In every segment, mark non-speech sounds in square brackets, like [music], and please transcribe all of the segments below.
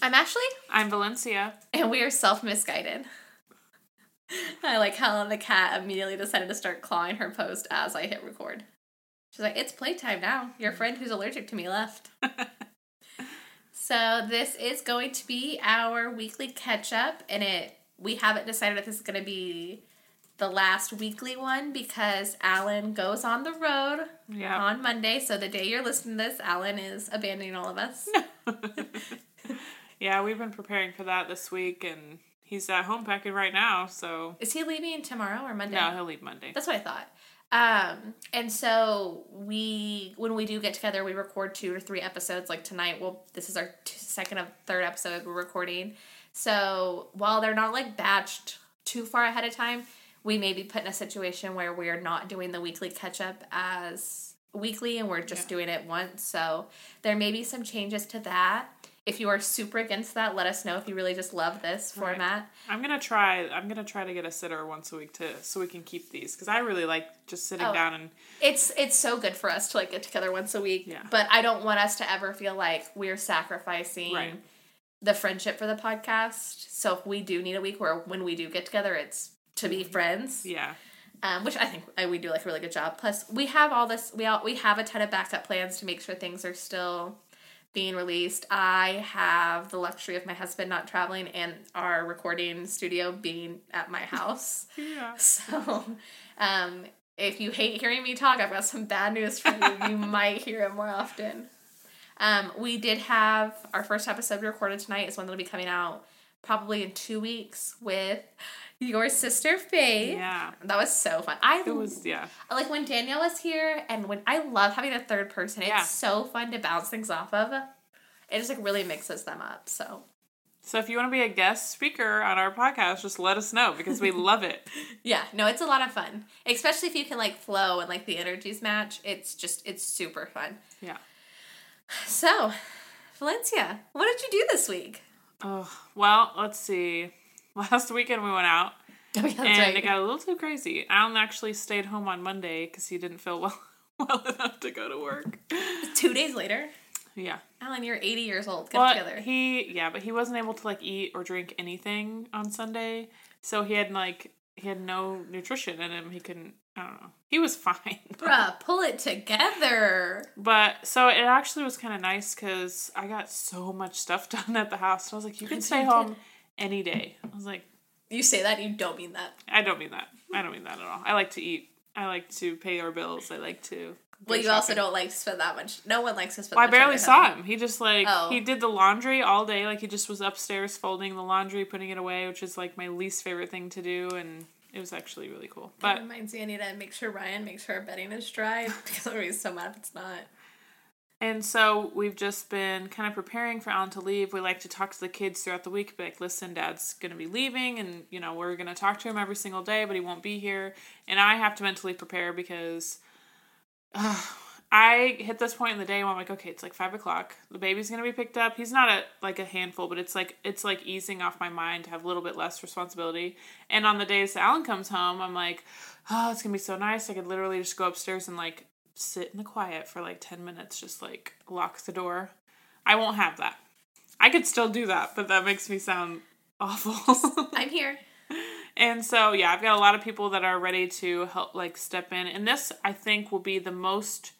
I'm Ashley, I'm Valencia. and we are self misguided. I like how the cat immediately decided to start clawing her post as I hit record. She's like, "It's playtime now. Your friend who's allergic to me left." [laughs] so this is going to be our weekly catch up, and it we haven't decided if this is going to be the last weekly one because Alan goes on the road on Monday. So the day you're listening to this, Alan is abandoning all of us. [laughs] [laughs] yeah, we've been preparing for that this week, and he's at home packing right now, so. Is he leaving tomorrow or Monday? No, he'll leave Monday. That's what I thought. Um, and so we, when we do get together, we record two or three episodes. Like tonight, well, this is our second of third episode we're recording. So while they're not like batched too far ahead of time, we may be put in a situation where we are not doing the weekly catch up as weekly, and we're just Yeah. doing it once. So there may be some changes to that. If you are super against that, let us know. If you really just love this Right. format, I'm gonna try. I'm gonna try to get a sitter once a week too, so we can keep these because I really like just sitting Oh. down and it's it's so good for us to like get together once a week Yeah. but i don't want us to ever feel like we're sacrificing Right. the friendship for the podcast so if we do need a week where when we do get together it's to be friends yeah, um, which i think we do like a really good job plus we have all this we all we have a ton of backup plans to make sure things are still being released i have the luxury of my husband not traveling and our recording studio being at my house [laughs] yeah. so, um, if you hate hearing me talk, I've got some bad news for you. you [laughs] might hear it more often. Um, we did have our first episode recorded tonight. Is one that'll be coming out probably in two weeks with your sister Faith. Yeah. That was so fun. I It was yeah. like when Danielle was here, and when I love having a third person. It's Yeah. so fun to bounce things off of. It just like really mixes them up. So So if you want to be a guest speaker on our podcast, just let us know because we love it. [laughs] Yeah, no, it's a lot of fun. Especially if you can like flow and like the energies match. It's just it's super fun. Yeah. So, Valencia, what did you do this week? Oh well, let's see. Last weekend we went out Oh yeah, and it got a little too crazy. Alan actually stayed home on Monday because he didn't feel [laughs] well well enough to go to work. Two days later, Yeah. Alan, you're 80 years old. Get Well, together. he yeah, but he wasn't able to like eat or drink anything on Sunday, so he had like he had no nutrition in him. He couldn't. I don't know. He was [laughs] fine, Bruh, pull it together. but so it actually was kind of nice because I got so much stuff [laughs] done at the house. And I was like, you can stay home. Any day. I was like, You say that, you don't mean that. I don't mean that. I don't mean that at all. I like to eat. I like to pay our bills. I like to. Well, you also don't like to spend that much. No one likes to spend Well, I barely saw him. He just like Oh. he did the laundry all day. Like he just was upstairs folding the laundry, putting it away, which is like my least favorite thing to do, and it was actually really cool. But reminds me, I need to make sure Ryan makes sure our bedding is dry [laughs] because I'm be so mad if it's not. And so we've just been kind of preparing for Alan to leave. We like to talk to the kids throughout the week, be like, "Listen, Dad's gonna be leaving, and you know we're gonna talk to him every single day, but he won't be here." And I have to mentally prepare because. Uh, [sighs] I hit this point in the day where I'm like, okay, it's like five o'clock. The baby's gonna be picked up. He's not a like a handful, but it's like it's like easing off my mind to have a little bit less responsibility. And on the days that Alan comes home, I'm like, oh, it's gonna be so nice. I could literally just go upstairs and like sit in the quiet for like ten minutes, just like lock the door. I won't have that. I could still do that, but that makes me sound awful. [laughs] I'm here. And so, yeah, I've got a lot of people that are ready to help, like, step in. And this, I think, will be the most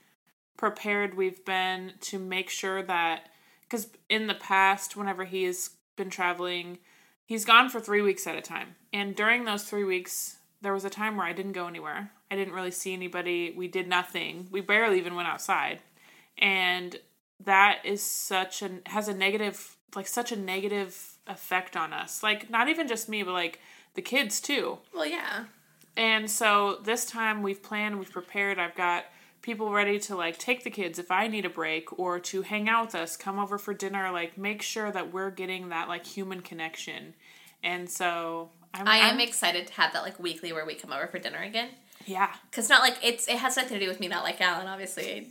prepared we've been to make sure that, because in the past, whenever he has been traveling, he's gone for three weeks at a time. And during those three weeks, there was a time where I didn't go anywhere. I didn't really see anybody. We did nothing. We barely even went outside. And that is such an, has a negative, like, such a negative effect on us. Like, not even just me, but like, the kids too. Well, yeah. And so this time we've planned, we've prepared. I've got people ready to like take the kids if I need a break or to hang out with us, come over for dinner, like make sure that we're getting that like human connection. And so I'm, I am I'm- excited to have that like weekly where we come over for dinner again. Yeah. Cause not like it's it has nothing to do with me not like Alan. Obviously,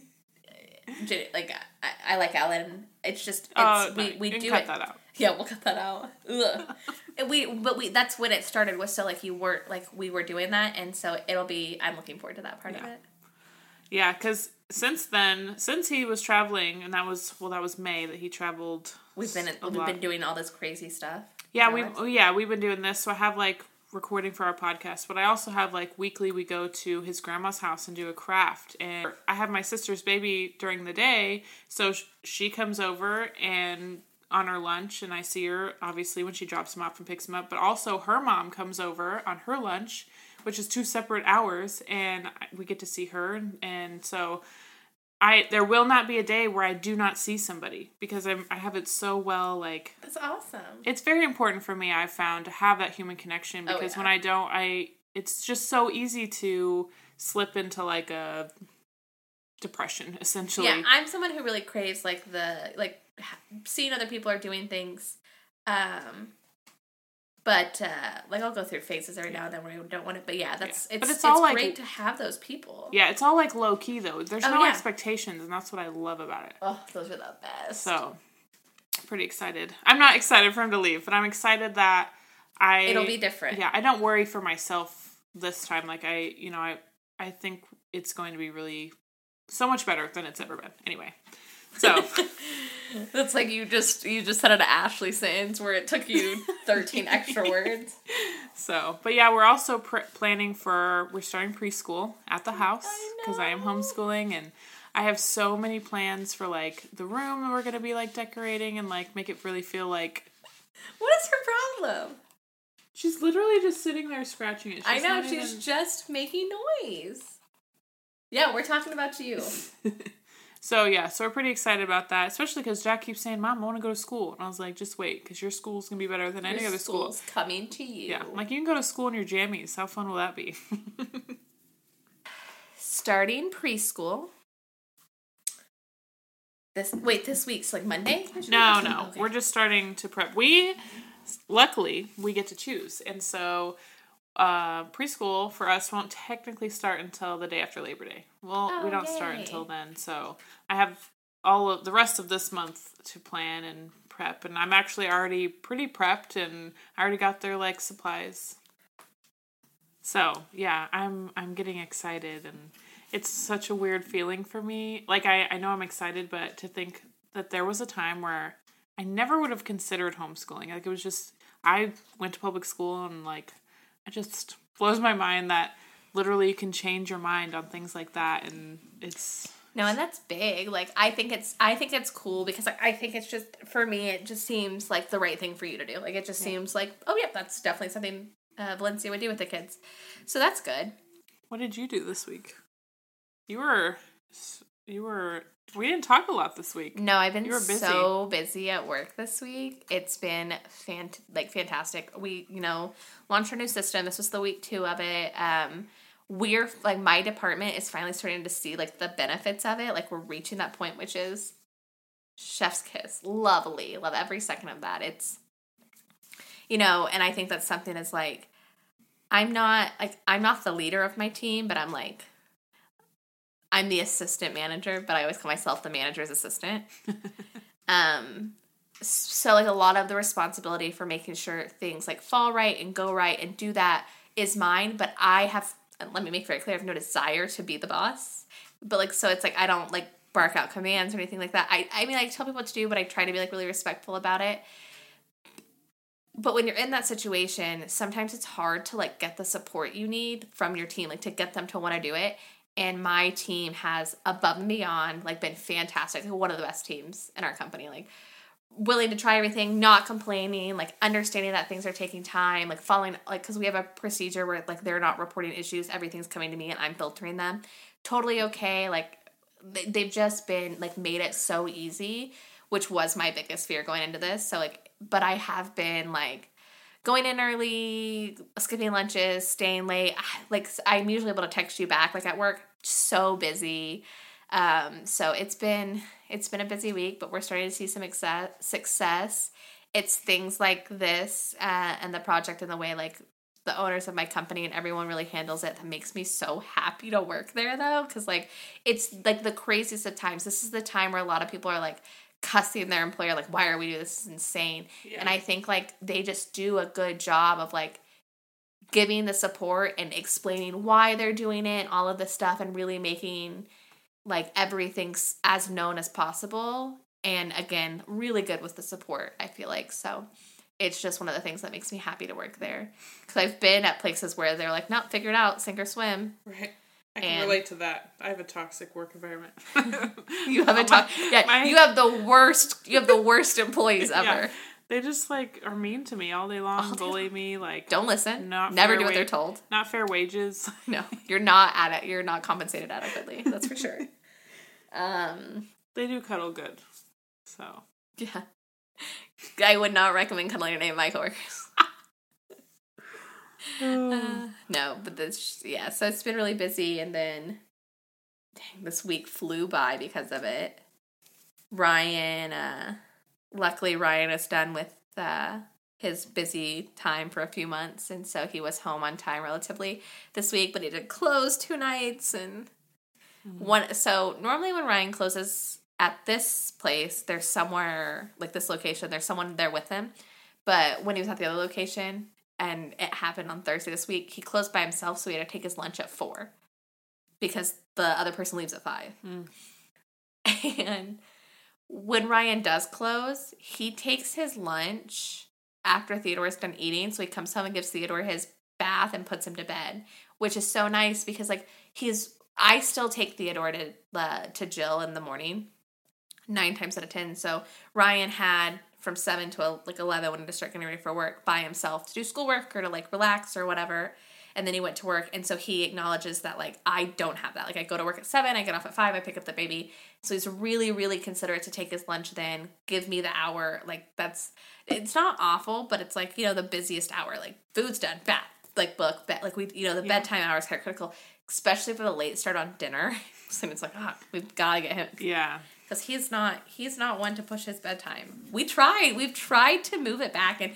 like I, I like Alan. It's just it's, Oh, we we do cut it. that out. Yeah, we'll cut that out. Ugh. [laughs] We but we that's when it started was so like you weren't like we were doing that and so it'll be I'm looking forward to that part of Yeah. it. Yeah, because since then, since he was traveling, and that was well, that was May that he traveled we've been we've lot. been doing all this crazy stuff. Yeah, we oh, yeah we've been doing this. So I have like recording for our podcast, but I also have like weekly we go to his grandma's house and do a craft. And I have my sister's baby during the day, so she comes over and on her lunch, and I see her obviously when she drops him off and picks him up. But also her mom comes over on her lunch, which is two separate hours, and we get to see her. And so I there will not be a day where I do not see somebody because I'm I have it so well like That's awesome. it's very important for me i've found to have that human connection Oh, because yeah. when i don't i it's just so easy to slip into like a depression essentially Yeah, I'm someone who really craves like the like seeing other people are doing things. Um but uh like I'll go through phases every now and then where I don't want it. But yeah, that's Yeah. it's But it's, it's all, like- great to have those people. yeah it's all like low key though there's Oh, no yeah. expectations and that's what i love about it Oh, those are the best. so pretty excited i'm not excited for him to leave but i'm excited that i it'll be different. yeah i don't worry for myself this time like i you know i i think it's going to be really so much better than it's ever been anyway so [laughs] That's like you just you just said an Ashley sentence where it took you 13 [laughs] extra words. So, but yeah, we're also pr- planning for we're starting preschool at the house because I, am homeschooling and I have so many plans for like the room that we're gonna be like decorating and like make it really feel like What is her problem? she's literally just sitting there scratching it. I She's know she's even- just making noise. Yeah, we're talking about you. [laughs] so yeah, so we're pretty excited about that, especially because Jack keeps saying, "Mom, I want to go to school," and I was like, "Just wait, because your school's gonna be better than any other school." school's coming to you. Yeah, I'm like you can go to school in your jammies. How fun will that be? [laughs] starting preschool. This wait, this week's like Monday? No, no. Okay. We're just starting to prep. We luckily we get to choose. And so uh preschool for us won't technically start until the day after Labor Day. Well, we Oh, don't start until then. So I have all of the rest of this month to plan and prep and I'm actually already pretty prepped and I already got their like supplies. So, yeah, I'm I'm getting excited and it's such a weird feeling for me. Like I, I know I'm excited, but to think that there was a time where I never would have considered homeschooling. Like it was just I went to public school and like it just blows my mind that literally you can change your mind on things like that and it's No, and that's big. Like I think it's I think it's cool because like I think it's just for me it just seems like the right thing for you to do. Like it just seems like oh yeah, that's definitely something uh, Valencia would do with the kids. So that's good. what did you do this week? You were you were we didn't talk a lot this week. No, I've been You were busy. so busy at work this week. It's been fant- like fantastic. We, you know, launched our new system. This was the week two of it. Um, we're like my department is finally starting to see like the benefits of it. Like we're reaching that point, which is chef's kiss. Lovely, love every second of that. It's, you know, and I think that's something that's like, I'm not like I'm not the leader of my team, but I'm like I'm the assistant manager, but I always call myself the manager's assistant. [laughs] um, so like a lot of the responsibility for making sure things like fall right and go right and do that is mine. But I have let me make very clear, I have no desire to be the boss. But like, so it's like I don't like bark out commands or anything like that. I, I mean, I tell people what to do, but I try to be like really respectful about it. But when you're in that situation, sometimes it's hard to like get the support you need from your team, like to get them to want to do it and my team has above and beyond like been fantastic. One of the best teams in our company like willing to try everything not complaining like understanding that things are taking time like following like because we have a procedure where like they're not reporting issues everything's coming to me and i'm filtering them. Totally okay like they, they've just been like made it so easy which was my biggest fear going into this. So like but i have been like going in early, skipping lunches, staying late. Like I'm usually able to text you back. Like at work, so busy. Um, so it's been it's been a busy week, but we're starting to see some success. Success. It's things like this uh, and the project and the way like the owners of my company and everyone really handles it that makes me so happy to work there though because like it's like the craziest of times this is the time where a lot of people are like cussing their employer like why are we doing this, this is insane Yeah. and i think like they just do a good job of like giving the support and explaining why they're doing it and all of this stuff and really making like everything as known as possible and again, really good with the support. I feel like so. It's just one of the things that makes me happy to work there because I've been at places where they're like, "Not figured out, sink or swim." Right. I can And- relate to that. I have a toxic work environment. [laughs] You [laughs] have a My- Yeah, my- you have the worst. You have the worst employees ever. Yeah. They just like are mean to me all day long, All day bully me, like Don't listen. Not Never do what they're told. not fair wages. [laughs] No, you're not at it. You're not compensated adequately. That's for sure. Um. They do cuddle good. So Yeah. I would not recommend cuddling your name my coworkers. Uh, no, but this yeah, so it's been really busy and then dang, this week flew by because of it. Ryan uh luckily Ryan is done with uh his busy time for a few months and so he was home on time relatively this week, but he did close two nights and one so normally when Ryan closes at this place, there's somewhere like this location, there's someone there with him. But when he was at the other location and it happened on Thursday this week, he closed by himself, so he had to take his lunch at four because the other person leaves at five. Mm. [laughs] And when Ryan does close, he takes his lunch after Theodore's done eating. So he comes home and gives Theodore his bath and puts him to bed, which is so nice because like he's I still take Theodore to uh, to Jill in the morning, nine times out of ten. So Ryan had from seven to like eleven when to start getting ready for work by himself to do schoolwork or to like relax or whatever. And then he went to work, and so he acknowledges that like I don't have that. Like I go to work at seven, I get off at five, I pick up the baby. So he's really, really considerate to take his lunch. Then give me the hour. Like that's it's not awful, but it's like you know the busiest hour. Like food's done, bath, like book, bed. Like we, you know, the Yeah. bedtime hours are critical, especially for the late start on dinner. [laughs] so it's like, ah, we've got to get him yeah. Because he's not he's not one to push his bedtime. We tried, we've tried to move it back, and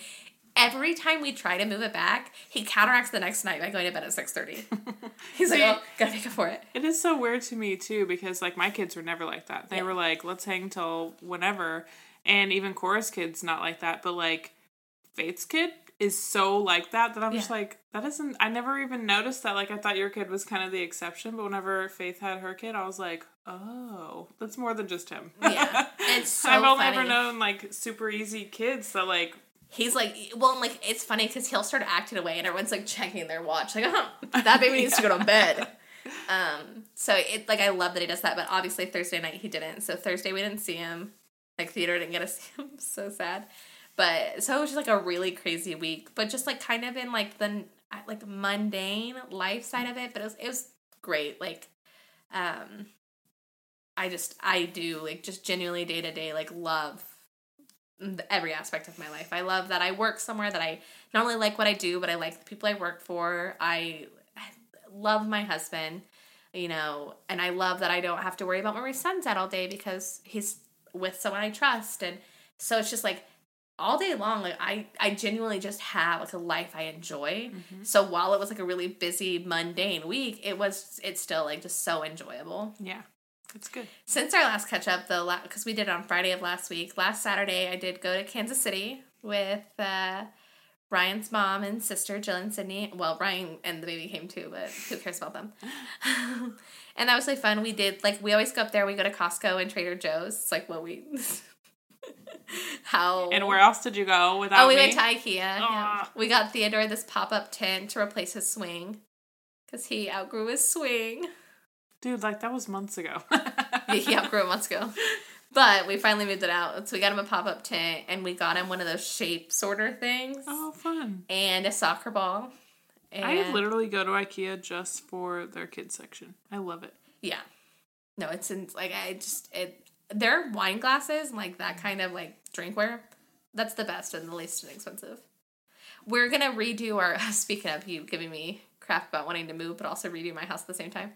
every time we try to move it back, he counteracts the next night by going to bed at six thirty. [laughs] He's like, oh, gotta make up for it. It is so weird to me too because like my kids were never like that. They Yeah. were like, let's hang till whenever. And even Cora's kids not like that, but like Faith's kid is so like that that I'm just like, that isn't I never even noticed that. Like I thought your kid was kind of the exception, but whenever Faith had her kid, I was like, Oh, that's more than just him. Yeah, [laughs] it's so I've only funny. ever known like super easy kids that like He's like, well, like it's funny because he'll start acting away, and everyone's like checking their watch, like, oh, that baby [laughs] needs to go to bed. [laughs] Um, so it like I love that he does that, but obviously Thursday night he didn't. So Thursday we didn't see him. Like Theodore didn't get to see him. so sad. But so it was just like a really crazy week, but just like kind of in like the like mundane life side of it. But it was it was great. Like, um, I just I do like just genuinely day to day like love every aspect of my life. I love that I work somewhere that I not only like what I do, but I like the people I work for. I love my husband, you know, and I love that I don't have to worry about where my son's at all day because he's with someone I trust. And so it's just like all day long, like I, I genuinely just have like a life I enjoy. So while it was like a really busy, mundane week, it was, it's still like just so enjoyable yeah. It's good. since our last catch up, the because we did it on Friday of last week. Last Saturday, I did go to Kansas City with uh, Ryan's mom and sister, Jill and Sydney. Well, Ryan and the baby came too, but who cares about them? [laughs] and that was really fun. We did like we always go up there. We go to Costco and Trader Joe's. It's like what we. [laughs] How And where else did you go without Oh, we me? went to IKEA. Yeah. We got Theodore this pop up tent to replace his swing because he outgrew his swing. Dude, like that was months ago. Yeah, he outgrew it months ago. But we finally moved it out. So we got him a pop up tent and we got him one of those shape sorter things oh, fun. and a soccer ball. And I literally go to IKEA just for their kids section. I love it. yeah. No, it's in like I just it their wine glasses like that kind of like drinkware. That's the best and the least inexpensive. We're gonna redo our [laughs] speaking of you giving me crap about wanting to move, but also redo my house at the same time.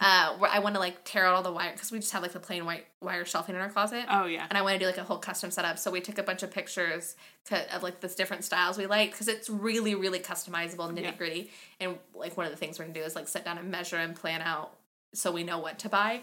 Uh, where I want to like tear out all the wire because we just have like the plain white wire shelving in our closet. Oh yeah. and I want to do like a whole custom setup. So we took a bunch of pictures co- of like this different styles we like because it's really really customizable, nitty Yeah. gritty. And like one of the things we're gonna do is like sit down and measure and plan out so we know what to buy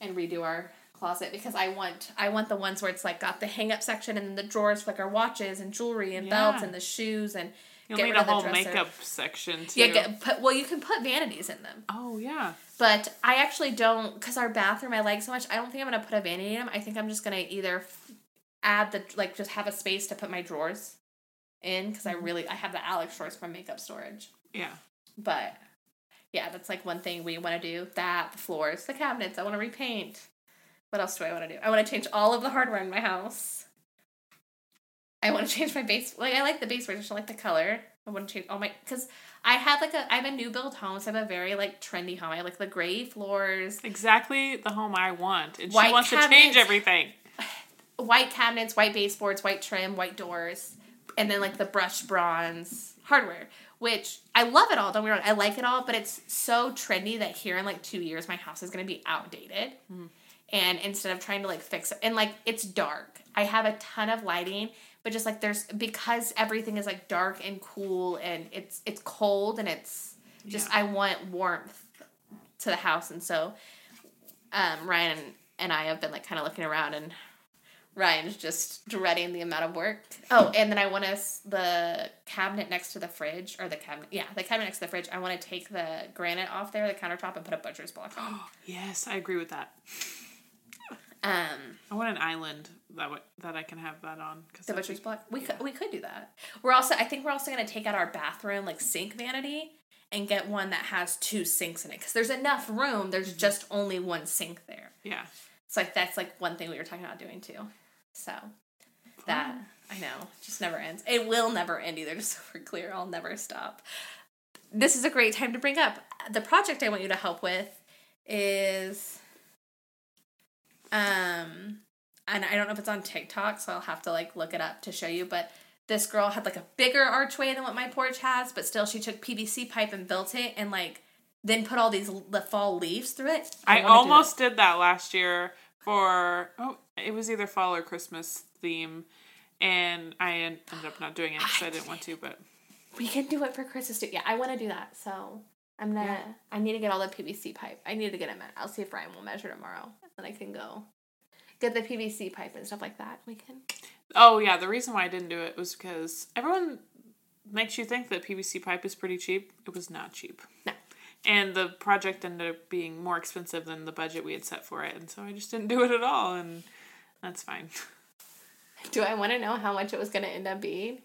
and redo our closet because I want I want the ones where it's like got the hang up section and then the drawers for like our watches and jewelry and belts and the shoes and You'll get need rid a of the whole dresser. makeup section too. yeah get, put, well you can put vanities in them. Oh yeah. But I actually don't, because our bathroom I like so much. I don't think I'm gonna put a vanity in them. I think I'm just gonna either add the like just have a space to put my drawers in because I mm-hmm. really I have the Alex drawers for makeup storage. Yeah. But yeah, that's like one thing we want to do. That the floors, the cabinets. I want to repaint. What else do I want to do? I want to change all of the hardware in my house. I want to change my base. Like I like the base, I just don't like the color. I want to change all my because I have like a I have a new build home, so I have a very like trendy home. I have like the gray floors, Exactly the home I want. And White she wants to change everything. [sighs] white cabinets, white baseboards, white trim, white doors, and then like the brushed bronze hardware. Which I love it all. Don't get me wrong, I like it all, but it's so trendy that here in like two years my house is gonna be outdated. Mm. And instead of trying to like fix it, and like it's dark, I have a ton of lighting, but just like there's because everything is like dark and cool and it's it's cold and it's just Yeah. I want warmth to the house, and so um, Ryan and, I have been like kind of looking around and Ryan's just dreading the amount of work. Oh, and then I want us the cabinet next to the fridge, or the cabinet, yeah, the cabinet next to the fridge. I want to take the granite off there, the countertop, and put a butcher's block on. [gasps] Yes, I agree with that. Um, I want an island that w- that I can have that on. Cause the butcher's be- block. We yeah. could we could do that. We're also I think we're also gonna take out our bathroom like sink vanity and get one that has two sinks in it because there's enough room. There's just only one sink there. Yeah. So like that's like one thing we were talking about doing too. So that I know just never ends. It will never end either. [laughs] Just so we're clear, I'll never stop. This is a great time to bring up the project I want you to help with is um and I don't know if it's on TikTok, so I'll have to like look it up to show you, but this girl had like a bigger archway than what my porch has, but still she took PVC pipe and built it and like then put all these the fall leaves through it. I, do almost did that last year for oh it was either fall or Christmas theme, and I ended up not doing it [gasps] because I didn't want to. But We can do it for Christmas too. Yeah, I want to do that. So I'm gonna. Yeah. I need to get all the PVC pipe. I need to get it. I'll see if Ryan will measure tomorrow, and I can go get the PVC pipe and stuff like that. We can. oh yeah, the reason why I didn't do it was because everyone makes you think that PVC pipe is pretty cheap. It was not cheap. No. And the project ended up being more expensive than the budget we had set for it, and so I just didn't do it at all, and that's fine. [laughs] Do I want to know how much it was gonna end up being?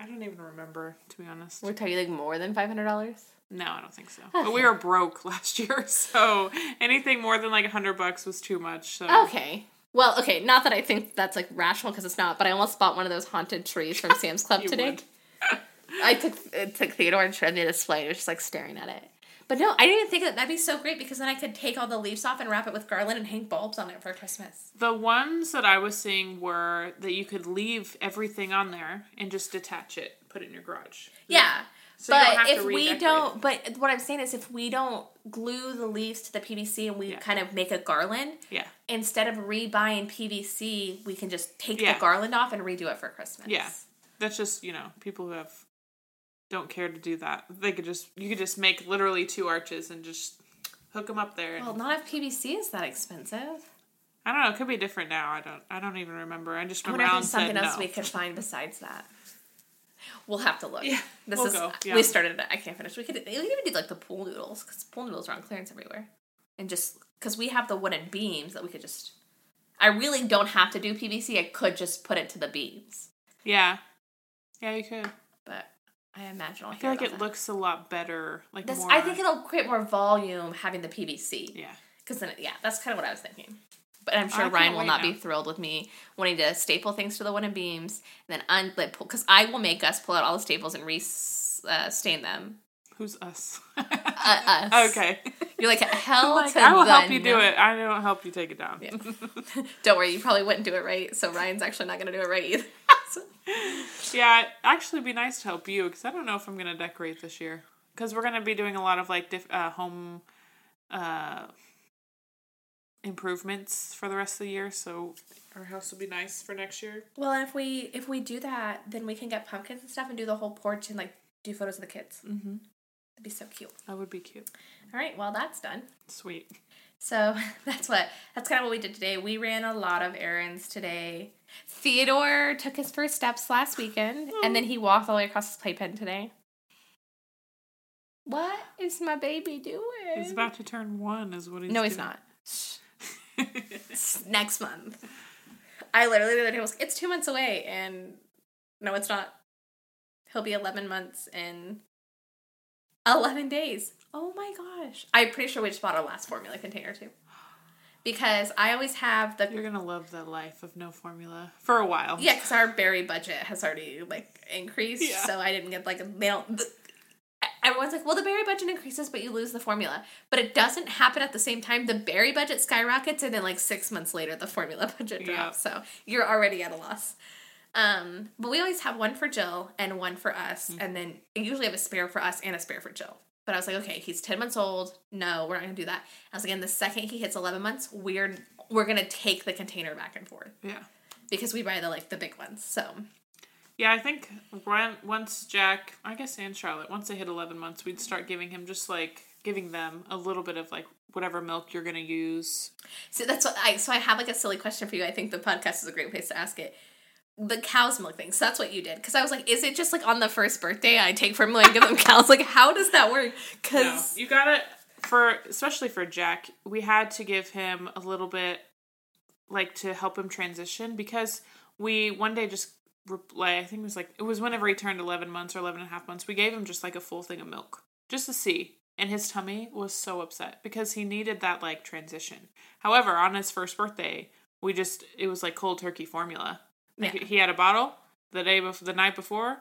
I don't even remember, to be honest. We're talking like more than five hundred dollars. No, I don't think so. But we were broke [laughs] last year, so anything more than like a hundred bucks was too much. So Okay. Well, okay. Not that I think that's like rational because it's not, but I almost bought one of those haunted trees from [laughs] Sam's Club today. I took it took Theodore and showed me the display. and was just like staring at it. But no, I didn't even think that that'd be so great because then I could take all the leaves off and wrap it with garland and hang bulbs on it for Christmas. the ones that I was seeing were that you could leave everything on there and just detach it, put it in your garage. Yeah. So but if we don't, but what I'm saying is, if we don't glue the leaves to the PVC and we Yeah. kind of make a garland, Yeah, instead of rebuying PVC, we can just take Yeah. the garland off and redo it for Christmas. yeah. That's just you know people who have don't care to do that. They could just you could just make literally two arches and just hook them up there. and- Well, not if PVC is that expensive. I don't know. It could be different now. I don't. I don't even remember. I just I remember wonder if there's something no. else we could find besides that. We'll have to look. Yeah, this we'll is go, yeah. we started it. I can't finish. We could we even do like the pool noodles because pool noodles are on clearance everywhere, and just because we have the wooden beams that we could just. I really don't have to do PVC. I could just put it to the beams, Yeah, yeah, you could. but I imagine I'll I feel like it that. looks a lot better. Like This, more. I think it'll create more volume having the PVC. Yeah. Because then, yeah, that's kind of what I was thinking. But I'm sure Ryan will not now. be thrilled with me wanting to staple things to the wooden beams and then un pull because I will make us pull out all the staples and re uh, stain them. Who's us? Uh, [laughs] us. Okay. You're like [laughs] hell Like, to I will help you do it. I don't help you take it down. [laughs] Don't worry, you probably wouldn't do it right. So Ryan's actually not going to do it right either. So- Yeah, actually be nice to help you because I don't know if I'm gonna decorate this year because we're gonna be doing a lot of like diff- uh, home uh, improvements for the rest of the year. So our house will be nice for next year. well, and if we if we do that, then we can get pumpkins and stuff and do the whole porch and like do photos of the kids. Mm-hmm. That'd be so cute. That would be cute. All right, well that's done. Sweet. So [laughs] that's what that's kind of what we did today. We ran a lot of errands today. Theodore took his first steps last weekend, and then he walked all the way across his playpen today. What is my baby doing? He's about to turn one, is what he's no, he's not. It's next month. I literally the other day was it's two months away, and no, it's not. He'll be eleven months in eleven days. Oh my gosh! I'm pretty sure we just bought our last formula container too, because I always have the You're gonna love the life of no formula for a while. yeah, because our berry budget has already like increased, Yeah. so I didn't get like a mail. Everyone's like, well, the berry budget increases, but you lose the formula. But it doesn't happen at the same time. The berry budget skyrockets, and then like six months later, the formula [laughs] budget Yeah. drops. So you're already at a loss. Um, but we always have one for Jill and one for us, Mm-hmm. and then I usually have a spare for us and a spare for Jill. But I was like, okay, he's ten months old. No, we're not gonna do that. I was like, and the second he hits eleven months, we're we're gonna take the container back and forth Yeah. because we buy the like the big ones. So Yeah, I think when, once Jack, I guess, and Charlotte, once they hit 11 months, we'd start giving him just like giving them a little bit of like whatever milk you're gonna use. So that's what I. So I have like a silly question for you. I think the podcast is a great place to ask it. The cow's milk thing. So that's what you did. Because I was like, is it just like on the first birthday I take formula and give them cows? Like, how does that work? [laughs] No, Because you gotta for especially for Jack, we had to give him a little bit like to help him transition because we one day just like I think it was like it was whenever he turned 11 months or 11 and a half months, we gave him just like a full thing of milk just to see. And his tummy was so upset because he needed that like transition. However, on his first birthday, we just it was like cold turkey formula. Like, Yeah. He had a bottle the day before, the night before.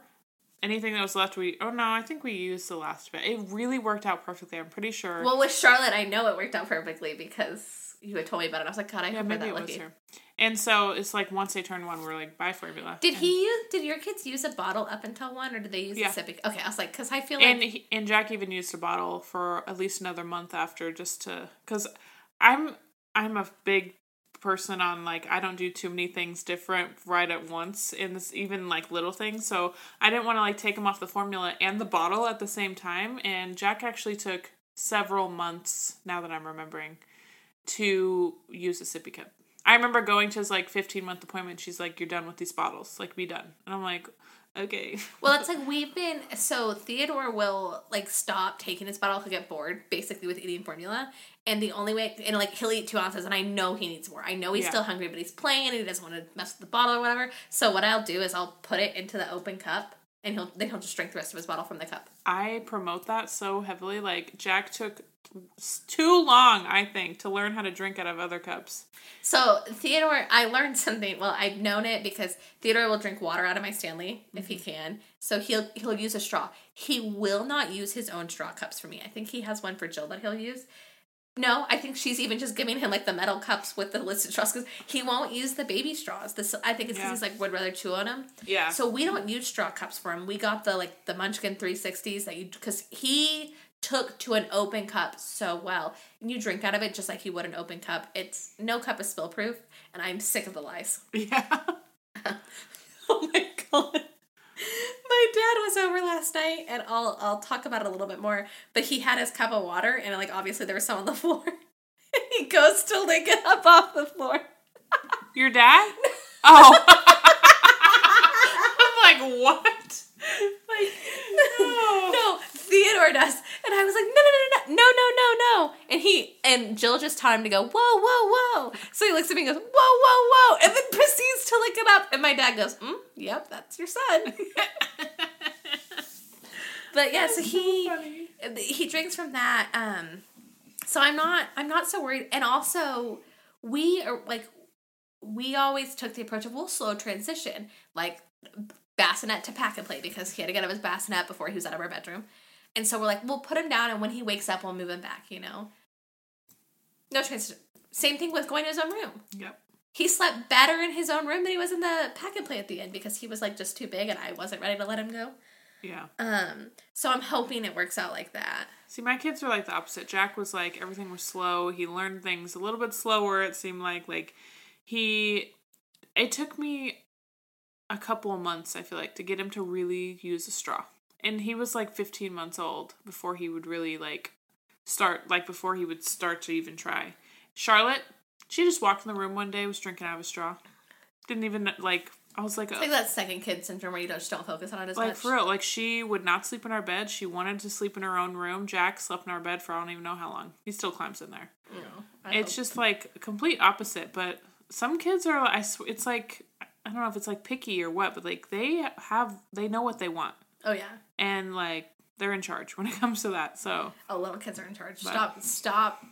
Anything that was left, we oh no, I think we used the last bit. It really worked out perfectly. I'm pretty sure. well, with Charlotte, I know it worked out perfectly because you had told me about it. I was like, God, I yeah, hope maybe that it was lucky. her. And so it's like once they turn one, we're like buy formula. Did And- he use? Did your kids use a bottle up until one, or did they use Yeah. a sippy? Okay, I was like, because I feel like And he, and Jack even used a bottle for at least another month after, just to because I'm I'm a big person on like I don't do too many things different right at once in this even like little things. So I didn't want to like take him off the formula and the bottle at the same time. And Jack actually took several months now that I'm remembering to use a sippy cup. I remember going to his like 15 month appointment. She's like, "You're done with these bottles. Like, be done." And I'm like, "Okay." Well, it's like we've been so Theodore will like stop taking his bottle. He'll get bored basically with eating formula, and the only way and like he'll eat two ounces, and I know he needs more. I know he's Yeah. still hungry, but he's playing and he doesn't want to mess with the bottle or whatever. So what I'll do is I'll put it into the open cup, and he'll then he'll just drink the rest of his bottle from the cup. I promote that so heavily. Like Jack took too long, I think, to learn how to drink out of other cups. So Theodore, I learned [laughs] something. Well, I've known it because Theodore will drink water out of my Stanley if he mm-hmm. can. So he'll he'll use a straw. He will not use his own straw cups for me. I think he has one for Jill that he'll use. No, I think she's even just giving him like the metal cups with the listed straws because he won't use the baby straws. This I think it's because Yeah. he's like would rather chew on them. Yeah. So we don't use straw cups for him. We got the like the Munchkin 360s that you because he took to an open cup so well. And you drink out of it just like you would an open cup. It's no cup is spill proof, and I'm sick of the lies. [laughs] yeah. [laughs] Oh my god. My dad was over last night and I'll I'll talk about it a little bit more, but he had his cup of water and like obviously there was some on the [laughs] floor. he goes to lick it up off the floor. Your dad? [laughs] Oh. [laughs] I'm like, what? Like, no. no, Theodore does. And I was like, no, no, no, no, no, no, no, no. And he and Jill just taught him to go, whoa, whoa, whoa. So he looks at me and goes, whoa, whoa, whoa, and then [laughs] proceeds to lick it up. And my dad goes, mm, yep, that's your son. [laughs] but yeah, so he funny. he drinks from that. Um, so I'm not I'm not so worried. And also, we are like we always took the approach of we'll slow transition, like bassinet to pack and play because he had to get out of his bassinet before he was out of our bedroom. And so we're like, we'll put him down, and when he wakes up, we'll move him back. You know, no transition. Same thing with going to his own room. Yep. He slept better in his own room than he was in the pack and play at the end because he was like just too big, and I wasn't ready to let him go. Yeah. Um, so I'm hoping it works out like that. See, my kids were like the opposite. Jack was like everything was slow. He learned things a little bit slower. It seemed like like he. It took me a couple of months. I feel like to get him to really use a straw, and he was like 15 months old before he would really like start. Like before he would start to even try. Charlotte, she just walked in the room one day, was drinking out of a straw. Didn't even like I was like, It's uh, like that second kid syndrome where you don't, just don't focus on it as like much. for real, like she would not sleep in our bed. She wanted to sleep in her own room. Jack slept in our bed for I don't even know how long. He still climbs in there. I It's hope- just like complete opposite. But some kids are. I. sw- It's like I don't know if it's like picky or what, but like they have they know what they want oh yeah. and like they're in charge when it [laughs] comes to that. So Oh, little kids are in charge. But- Stop, stop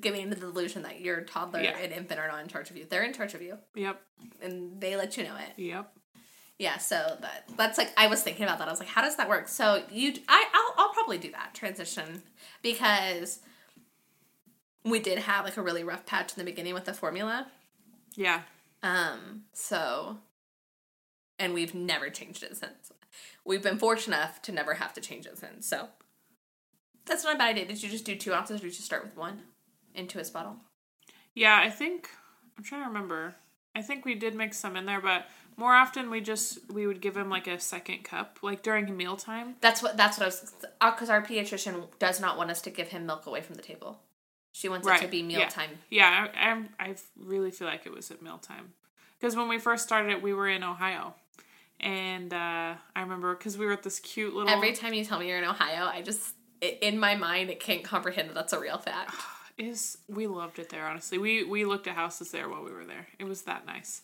giving the delusion that your toddler Yeah. and infant are not in charge of you. They're in charge of you, yep, and they let you know it. yep. Yeah, so that that's like I was thinking about that. I was like, how does that work? So you, I, I'll, I'll probably do that transition because we did have like a really rough patch in the beginning with the formula. Yeah. Um, so, and we've never changed it since. We've been fortunate enough to never have to change it since. So, that's not a bad idea. Did you just do two ounces, or did you just start with one into his bottle? Yeah, I think I'm trying to remember. I think we did mix some in there, but more often we just we would give him like a second cup, like during mealtime. That's what that's what I was uh, because our pediatrician does not want us to give him milk away from the table. She wants it to be yeah. mealtime. Yeah, I, I I really feel like it was at mealtime because when we first started it, we were in Ohio, and uh, I remember because we were at this cute little. Every time you tell me you're in Ohio, I just i in my mind it can't comprehend that that's a real fact. [sighs] is we loved it there. Honestly, we we looked at houses there while we were there. It was that nice,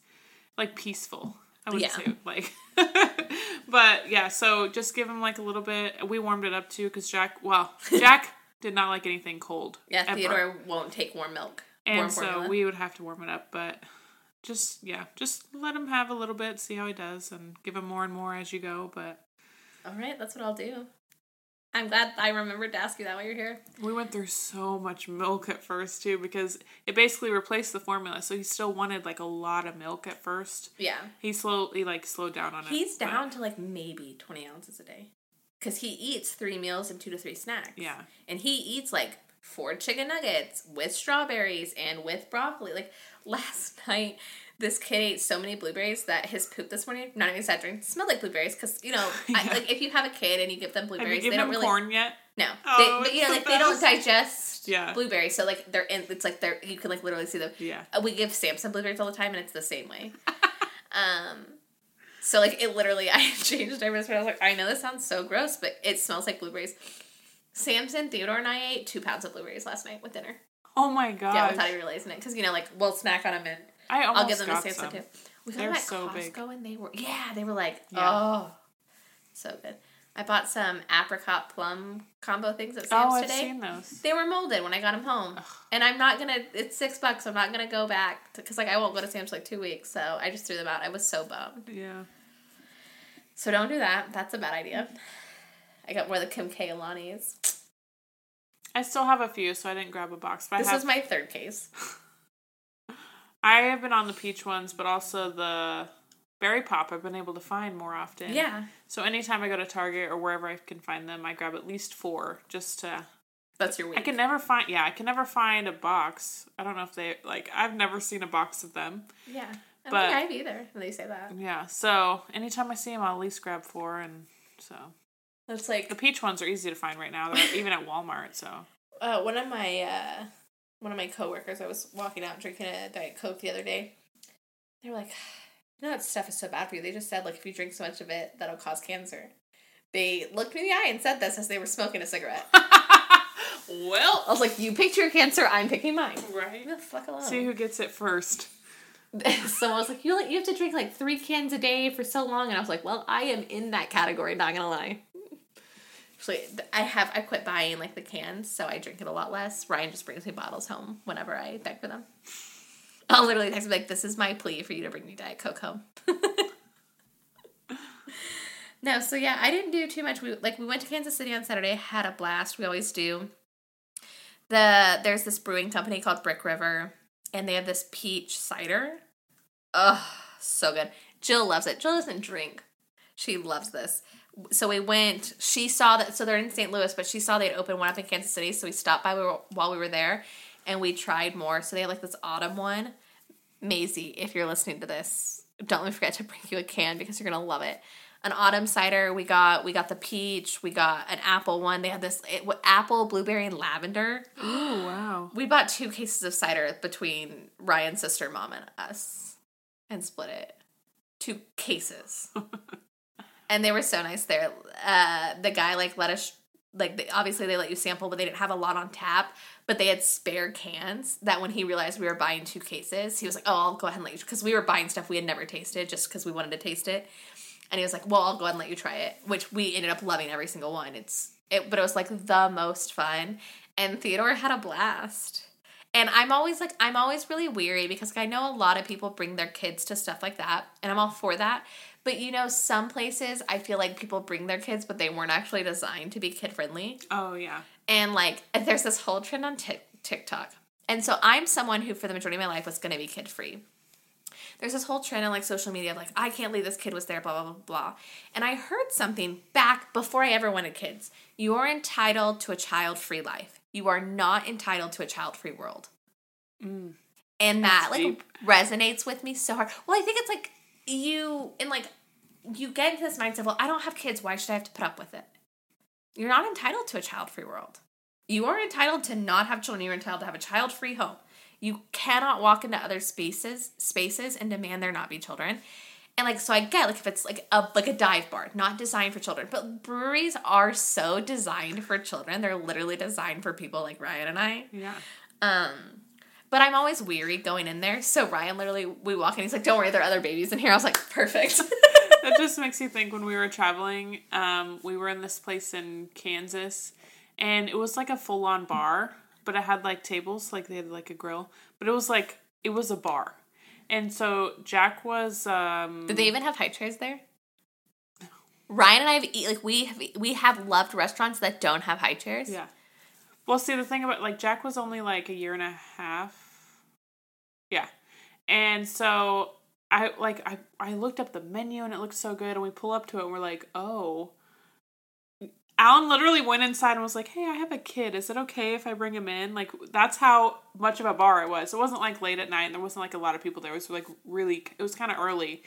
like peaceful. I wouldn't Yeah. say like, [laughs] but yeah. So just give him like a little bit. We warmed it up too because Jack. Well, [laughs] Jack did not like anything cold. Yeah, ever. Theodore won't take warm milk. warm and so formula. we would have to warm it up, but. Just yeah, just let him have a little bit, see how he does, and give him more and more as you go. But All right, that's what I'll do. I'm glad I remembered to ask you that while you're here. We went through so much milk at first too because it basically replaced the formula. So he still wanted like a lot of milk at first. Yeah. He slowly like slowed down on it. He's but- down to like maybe 20 ounces a day. Because he eats three meals and two to three snacks. Yeah. And he eats like four chicken nuggets with strawberries and with broccoli. Like last [laughs] night, this kid ate so many blueberries that his poop this morning, not even exaggerating, smelled like blueberries. Because, you know, [laughs] I, like if you have a kid and you give them blueberries, they don't really. corn yet? No, Oh, they, but you know, it's like the they don't digest Yeah. blueberries, so like they're in. It's like they're you can like literally see them. Yeah. Uh, We give Samson blueberries all the time, and it's the same way. [laughs] um, so like it literally, I changed every I was like, I know this sounds so gross, but it smells like blueberries. Samson, Theodore, and I ate two pounds of blueberries last night with dinner. Oh my god! Yeah, without even realizing it, because you know, like we'll snack on them and I almost I'll give them to got Samson some. too. We got They're them at so Costco, big. and they were yeah, they were like Yeah. oh, so good. I bought some apricot plum combo things at Sam's Oh, Sam's I've today. seen those. They were molded when I got them home, and I'm not gonna. It's six bucks. I'm not gonna go back because like I won't go to Sam's for like two weeks. So I just threw them out. I was so bummed. Yeah. So don't do that. That's a bad idea. I got more of the Kim K. Alani's. I still have a few, so I didn't grab a box. But This I have. was my third case. [laughs] I have been on the peach ones, but also the berry pop. I've been able to find more often. Yeah, So anytime I go to Target or wherever I can find them, I grab at least four just to that's your week. I can never find. Yeah, I can never find a box. I don't know if they like. I've never seen a box of them. Yeah, I don't But- think I have either. They say that, Yeah. So anytime I see them, I'll at least grab four. And so that's like the peach ones are easy to find right now. They're even at Walmart. So uh, one of my uh, one of my coworkers. I was walking out drinking a diet coke the other day. They were like, "You know that stuff is so bad for you." They just said like if you drink so much of it, that'll cause cancer. They looked me in the eye and said this as they were smoking a cigarette. [laughs] well, I was like, "You picked your cancer. I'm picking mine." right. Leave the fuck alone. See who gets it first. [laughs] Someone was like, "You you have to drink like three cans a day for so long," and I was like, "Well, I am in that category. Not gonna lie." Actually, I have I quit buying like the cans, so I drink it a lot less. Ryan just brings me bottles home whenever I beg for them. I'll literally text him like, "This is my plea for you to bring me Diet Coke home." [laughs] no, so yeah, I didn't do too much. We like we went to Kansas City on Saturday, had a blast. We always do. The there's this brewing company called Brick River, and they have this peach cider. Ugh, so good. Jill loves it. Jill doesn't drink. She loves this. So we went. She saw that. So they're in St. Louis, but she saw they'd open one up in Kansas City. So we stopped by while we were there, and we tried more. So they had like this autumn one. Maisie, if you're listening to this, don't forget to bring you a can because you're gonna love it. An autumn cider. We got we got the peach. We got an apple one. They had this it, apple, blueberry, and lavender. [gasps] Oh wow. We bought two cases of cider between Ryan's sister, mom, and us, and split it. Two cases. [laughs] and they were so nice there. Uh, the guy like let us like they, obviously they let you sample, but they didn't have a lot on tap. But they had spare cans that when he realized we were buying two cases, he was like, "Oh, I'll go ahead and let you," because we were buying stuff we had never tasted just because we wanted to taste it. And he was like, "Well, I'll go ahead and let you try it," which we ended up loving every single one. It's it, but it was like the most fun, and Theodore had a blast. And I'm always like, I'm always really weary because I know a lot of people bring their kids to stuff like that, and I'm all for that. But you know, some places I feel like people bring their kids, but they weren't actually designed to be kid friendly. Oh yeah. And like, there's this whole trend on Tik TikTok. And so I'm someone who, for the majority of my life, was going to be kid free. There's this whole trend on like social media of like, I can't believe this kid was there, blah, blah, blah, blah. And I heard something back before I ever wanted kids. You are entitled to a child free life. You are not entitled to a child free world. Mm. And that That's like deep. resonates with me so hard. Well, I think it's like you, and like, you get into this mindset, well, I don't have kids. Why should I have to put up with it? You're not entitled to a child free world. You are entitled to not have children. You're entitled to have a child free home. You cannot walk into other spaces spaces and demand there not be children. And like so I get like if it's like a like a dive bar, not designed for children. But breweries are so designed for children. They're literally designed for people like Ryan and I. Yeah. Um but I'm always weary going in there. So Ryan literally we walk in, he's like, Don't worry, there are other babies in here. I was like, Perfect. [laughs] that just makes you think when we were traveling, um, we were in this place in Kansas and it was like a full on bar, but it had like tables, like they had like a grill, but it was like it was a bar. And so Jack was um Did they even have high chairs there? Ryan and I have eat like we have we have loved restaurants that don't have high chairs. Yeah. Well, see the thing about like Jack was only like a year and a half. Yeah. And so I like I I looked up the menu and it looked so good and we pull up to it and we're like, "Oh, Alan literally went inside and was like, "Hey, I have a kid. Is it okay if I bring him in?" Like that's how much of a bar it was. It wasn't like late at night. And there wasn't like a lot of people there. It was like really. It was kind of early,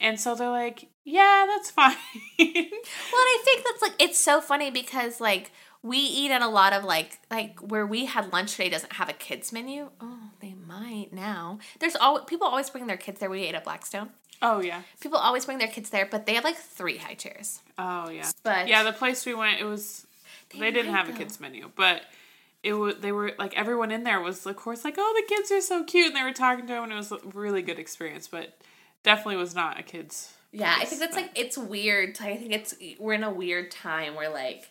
and so they're like, "Yeah, that's [laughs] fine." Well, I think that's like it's so funny because like we eat at a lot of like like where we had lunch today doesn't have a kids menu. Oh, they might now. There's all people always bring their kids there. We ate at Blackstone. oh yeah. People always bring their kids there, but they have like three high chairs. Oh yeah. But Yeah, the place we went, it was They they, didn't have a kids menu, but it was they were like everyone in there was of course like oh the kids are so cute and they were talking to them and it was a really good experience, but definitely was not a kids. Yeah, I think that's but- like it's weird. I think it's we're in a weird time where like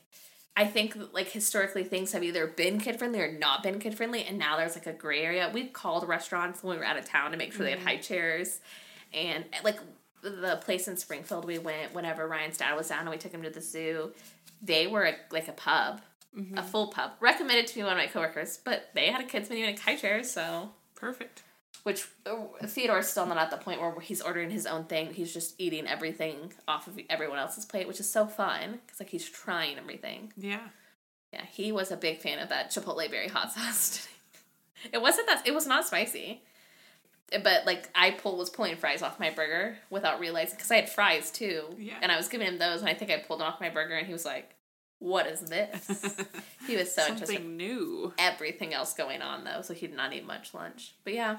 I think like historically things have either been kid friendly or not been kid friendly, and now there's like a gray area. We called restaurants when we were out of town to make sure they had high mm-hmm. chairs, and like the place in Springfield we went whenever Ryan's dad was down and we took him to the zoo. They were a, like a pub, a mm-hmm. full pub. Recommended to me one of my coworkers, but they had a kids menu and high chairs, so perfect. Which uh, Theodore's still not at the point where he's ordering his own thing. He's just eating everything off of everyone else's plate, which is so fun because like he's trying everything. Yeah. Yeah, he was a big fan of that Chipotle berry hot sauce. today. [laughs] it wasn't that. It was not spicy, but like I pull was pulling fries off my burger without realizing because I had fries too, Yeah. and I was giving him those, and I think I pulled them off my burger, and he was like, "What is this?" [laughs] he was so interested Something new. everything else going on though, so he did not eat much lunch. But yeah.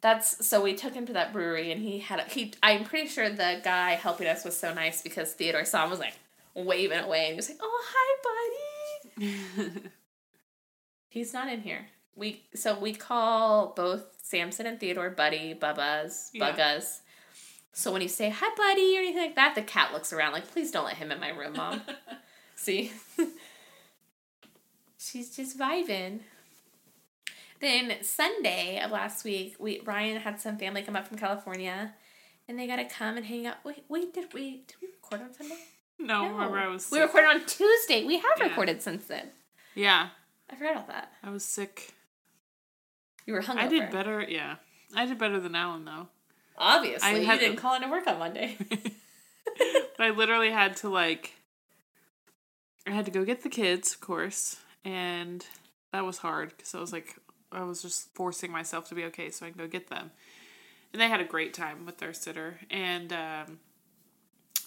That's so we took him to that brewery and he had a, he I'm pretty sure the guy helping us was so nice because Theodore saw him was like waving away and he was like, "Oh, hi buddy." [laughs] He's not in here. We so we call both Samson and Theodore buddy, Bubba's, Yeah. Buggas. So when you say hi buddy or anything like that, the cat looks around like, "Please don't let him in my room, mom." [laughs] See? [laughs] She's just vibing. Then Sunday of last week, we Ryan had some family come up from California, and they got to come and hang out. Wait, wait, did we did we record on Sunday? no, remember I was we recorded on Tuesday. We have Yeah. recorded since then. Yeah. I forgot about that. I was sick. You were hungover. I did better yeah. I did better than Alan though. Obviously, I you didn't call into work on Monday. [laughs] but I literally had to like I had to go get the kids, of course, and that was hard because I was like I was just forcing myself to be okay so I can go get them. And they had a great time with their sitter, and um,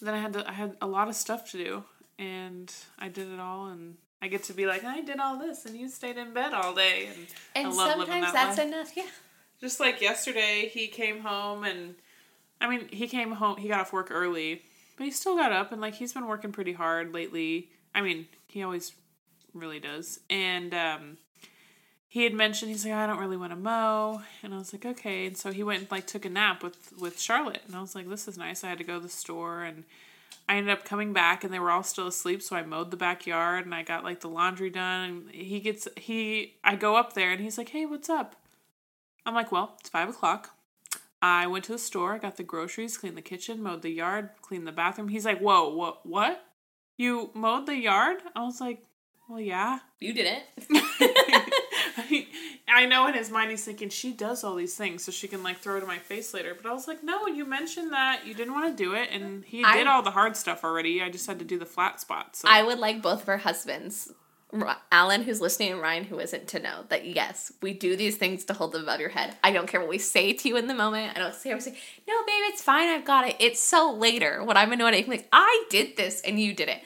then I had to I had a lot of stuff to do, and I did it all, and I get to be like I did all this, and you stayed in bed all day, and, and I love living sometimes that that's life. enough. Yeah. Just like yesterday, he came home and I mean, he came home. He got off work early, but he still got up and like he's been working pretty hard lately. I mean, he always really does. And um, he had mentioned he's like, I don't really want to mow, and I was like, okay. And so he went and like took a nap with with Charlotte, and I was like, this is nice. I had to go to the store and. I ended up coming back and they were all still asleep, so I mowed the backyard and I got like the laundry done. And he gets he I go up there and he's like, "Hey, what's up?" I'm like, "Well, it's five o'clock. I went to the store, got the groceries, cleaned the kitchen, mowed the yard, cleaned the bathroom." He's like, "Whoa, what? What? You mowed the yard?" I was like, "Well, yeah." You did it. [laughs] I know in his mind he's thinking she does all these things so she can like throw it in my face later. But I was like, no, you mentioned that you didn't want to do it, and he I- did all the hard stuff already. I just had to do the flat spots. So. I would like both of our husbands, Alan, who's listening, and Ryan, who isn't, to know that yes, we do these things to hold them above your head. I don't care what we say to you in the moment. I don't say, I say, no, babe, it's fine. I've got it. It's so later when I'm annoyed. I'm like, I did this and you did it.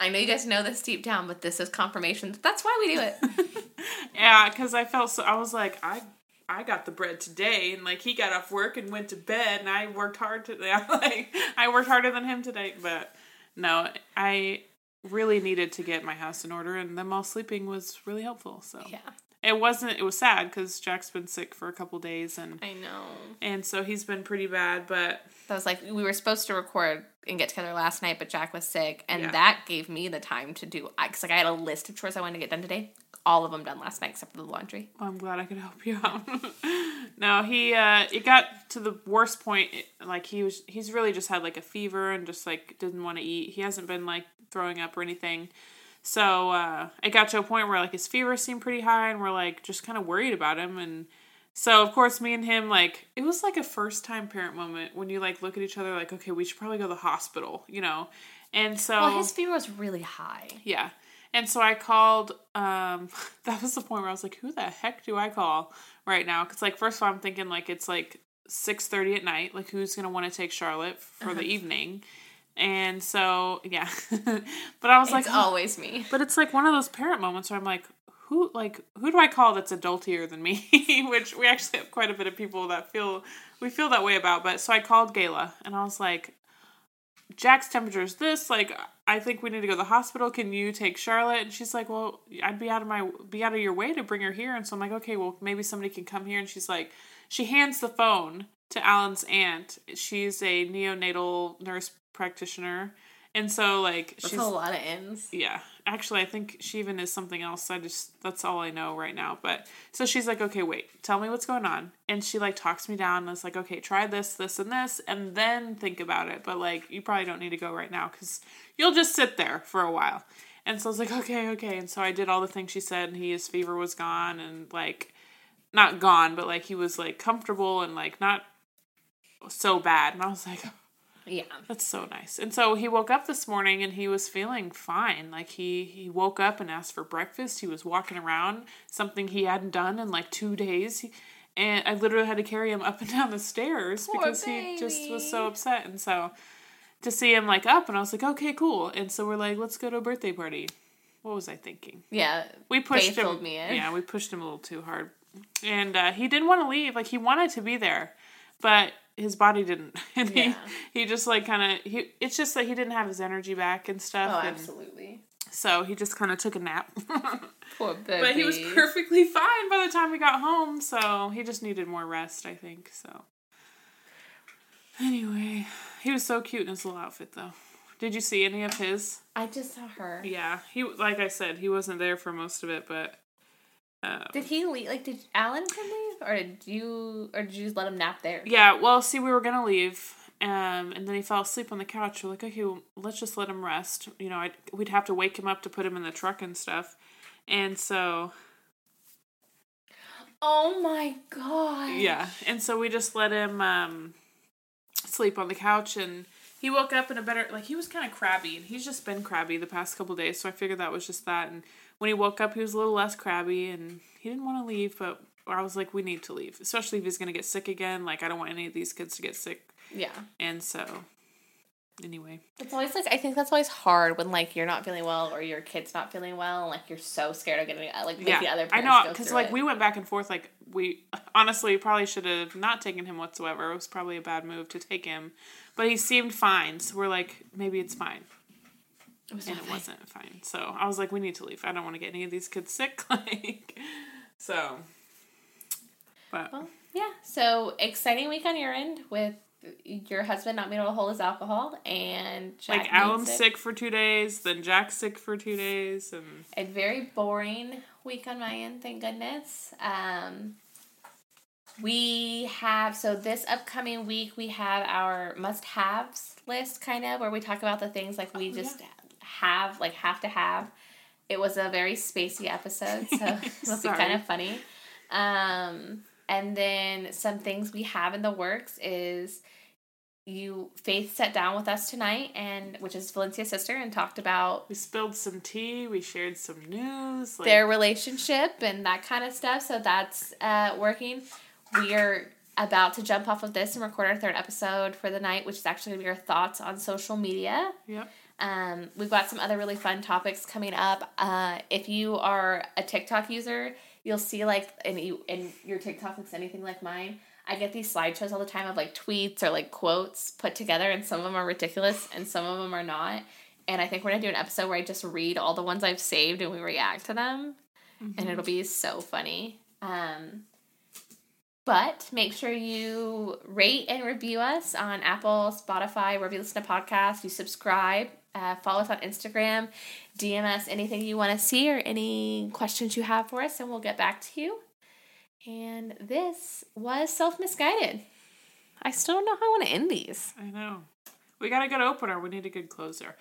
I know you guys know this deep down, but this is confirmation. that That's why we do it. [laughs] yeah, because I felt so. I was like, I. I got the bread today, and like he got off work and went to bed, and I worked hard today. [laughs] like I worked harder than him today, but no, I really needed to get my house in order, and them all sleeping was really helpful. So yeah, it wasn't. It was sad because Jack's been sick for a couple days, and I know. and so he's been pretty bad. But That was like we were supposed to record and get together last night, but Jack was sick, and Yeah. that gave me the time to do. Because like I had a list of chores I wanted to get done today. All of them done last night except for the laundry. Well, I'm glad I could help you out. [laughs] no, he uh it got to the worst point like he was he's really just had like a fever and just like didn't want to eat. He hasn't been like throwing up or anything. So, uh it got to a point where like his fever seemed pretty high and we're like just kind of worried about him and so of course me and him like it was like a first time parent moment when you like look at each other like okay, we should probably go to the hospital, you know. And so Well, his fever was really high. yeah. And so I called, um, [laughs] that was the point where I was like, who the heck do I call right now? Because, like, first of all, I'm thinking, like, it's like 6.30 at night. Like, who's going to want to take Charlotte for the evening? And so, yeah. [laughs] but I was like, It's always me. but it's like one of those parent moments where I'm like, who, like, who do I call that's adultier than me? [laughs] Which we actually have quite a bit of people that feel, we feel that way about. But so I called Gayla and I was like, Jack's temperature is this. Like, I think we need to go to the hospital. Can you take Charlotte? And she's like, well, I'd be out of my be out of your way to bring her here. And so I'm like, okay, well, maybe somebody can come here. And she's like, she hands the phone to Alan's aunt. She's a neonatal nurse practitioner, and so like That's she's a lot of ends. yeah. Actually, I think she even is something else. I just that's all I know right now. But so she's like, okay, wait, tell me what's going on, and she like talks me down and is like, okay, try this, this, and this, and then think about it. But like, you probably don't need to go right now because you'll just sit there for a while. And so I was like, okay, okay. And so I did all the things she said, and he his fever was gone, and like, not gone, but like he was like comfortable and like not so bad. And I was like, Yeah. that's so nice. And so he woke up this morning and he was feeling fine. Like he he woke up and asked for breakfast. He was walking around, something he hadn't done in like 2 days. He, and I literally had to carry him up and down the stairs Poor because he just was so upset. And so to see him like up and I was like, "Okay, cool." And so we're like, "Let's go to a birthday party." What was I thinking? Yeah. We pushed him. Yeah, we pushed him a little too hard, and uh, he didn't want to leave. Like he wanted to be there, but his body didn't, [laughs] and Yeah. he he just like kind of he. It's just that he didn't have his energy back and stuff, Oh, and absolutely. so he just kind of took a nap. [laughs] Poor baby. but he was perfectly fine by the time we got home, so he just needed more rest, I think. So anyway, he was so cute in his little outfit, though. Did you see any of his? I just saw her. Yeah, he like I said, he wasn't there for most of it, but uh, Did he leave? Like, did Alan come leave, or did you, or did you just let him nap there? yeah. Well, see, we were gonna leave, um, and then he fell asleep on the couch. We're like, okay, well, let's just let him rest. You know, I'd, we'd have to wake him up to put him in the truck and stuff, and so Oh my god. yeah, and so we just let him um, sleep on the couch, and he woke up in a better like he was kind of crabby, and he's just been crabby the past couple days. So I figured that was just that, and when he woke up, he was a little less crabby, and he didn't want to leave, but. I was like, we need to leave, especially if he's gonna get sick again. Like, I don't want any of these kids to get sick Yeah. And so, anyway, It's always like I think that's always hard when like you're not feeling well or your kid's not feeling well and like you're so scared of getting uh, like yeah, other I know because like it. we went back and forth. Like we honestly probably should have not taken him whatsoever. It was probably a bad move to take him, but he seemed fine. So we're like, maybe it's fine. It was and it fine. wasn't fine. So I was like, we need to leave. I don't want to get any of these kids sick. [laughs] like, so. But Well, yeah. So exciting week on your end with your husband not being able to hold his alcohol and Jack like Alan's sick for two days, then Jack's sick for two days, and A very boring week on my end, thank goodness. Um, we have so this upcoming week we have our must haves list kind of where we talk about the things like we Oh, just have like have to have. It was a very spacey episode, so it'll be kind of funny. Um, and then some things we have in the works is you Faith sat down with us tonight and which is Valencia's sister and talked about we spilled some tea. We shared some news. Like, their relationship and that kind of stuff. So that's uh, working. We are about to jump off of this and record our third episode for the night, which is actually going to be our thoughts on social media. Yep. Um, we've got some other really fun topics coming up. Uh, if you are a TikTok user, you'll see like and you and your TikTok looks anything like mine. I get these slideshows all the time of like tweets or like quotes put together, and some of them are ridiculous and some of them are not. And I think we're gonna do an episode where I just read all the ones I've saved and we react to them, and it'll be so funny. Um, but make sure you rate and review us on Apple, Spotify, wherever you listen to podcasts. You subscribe, uh, follow us on Instagram, DM us anything you want to see or any questions you have for us, and we'll get back to you. And this was Self Misguided. I still don't know how I want to end these. I know. We got a good opener. We need a good closer.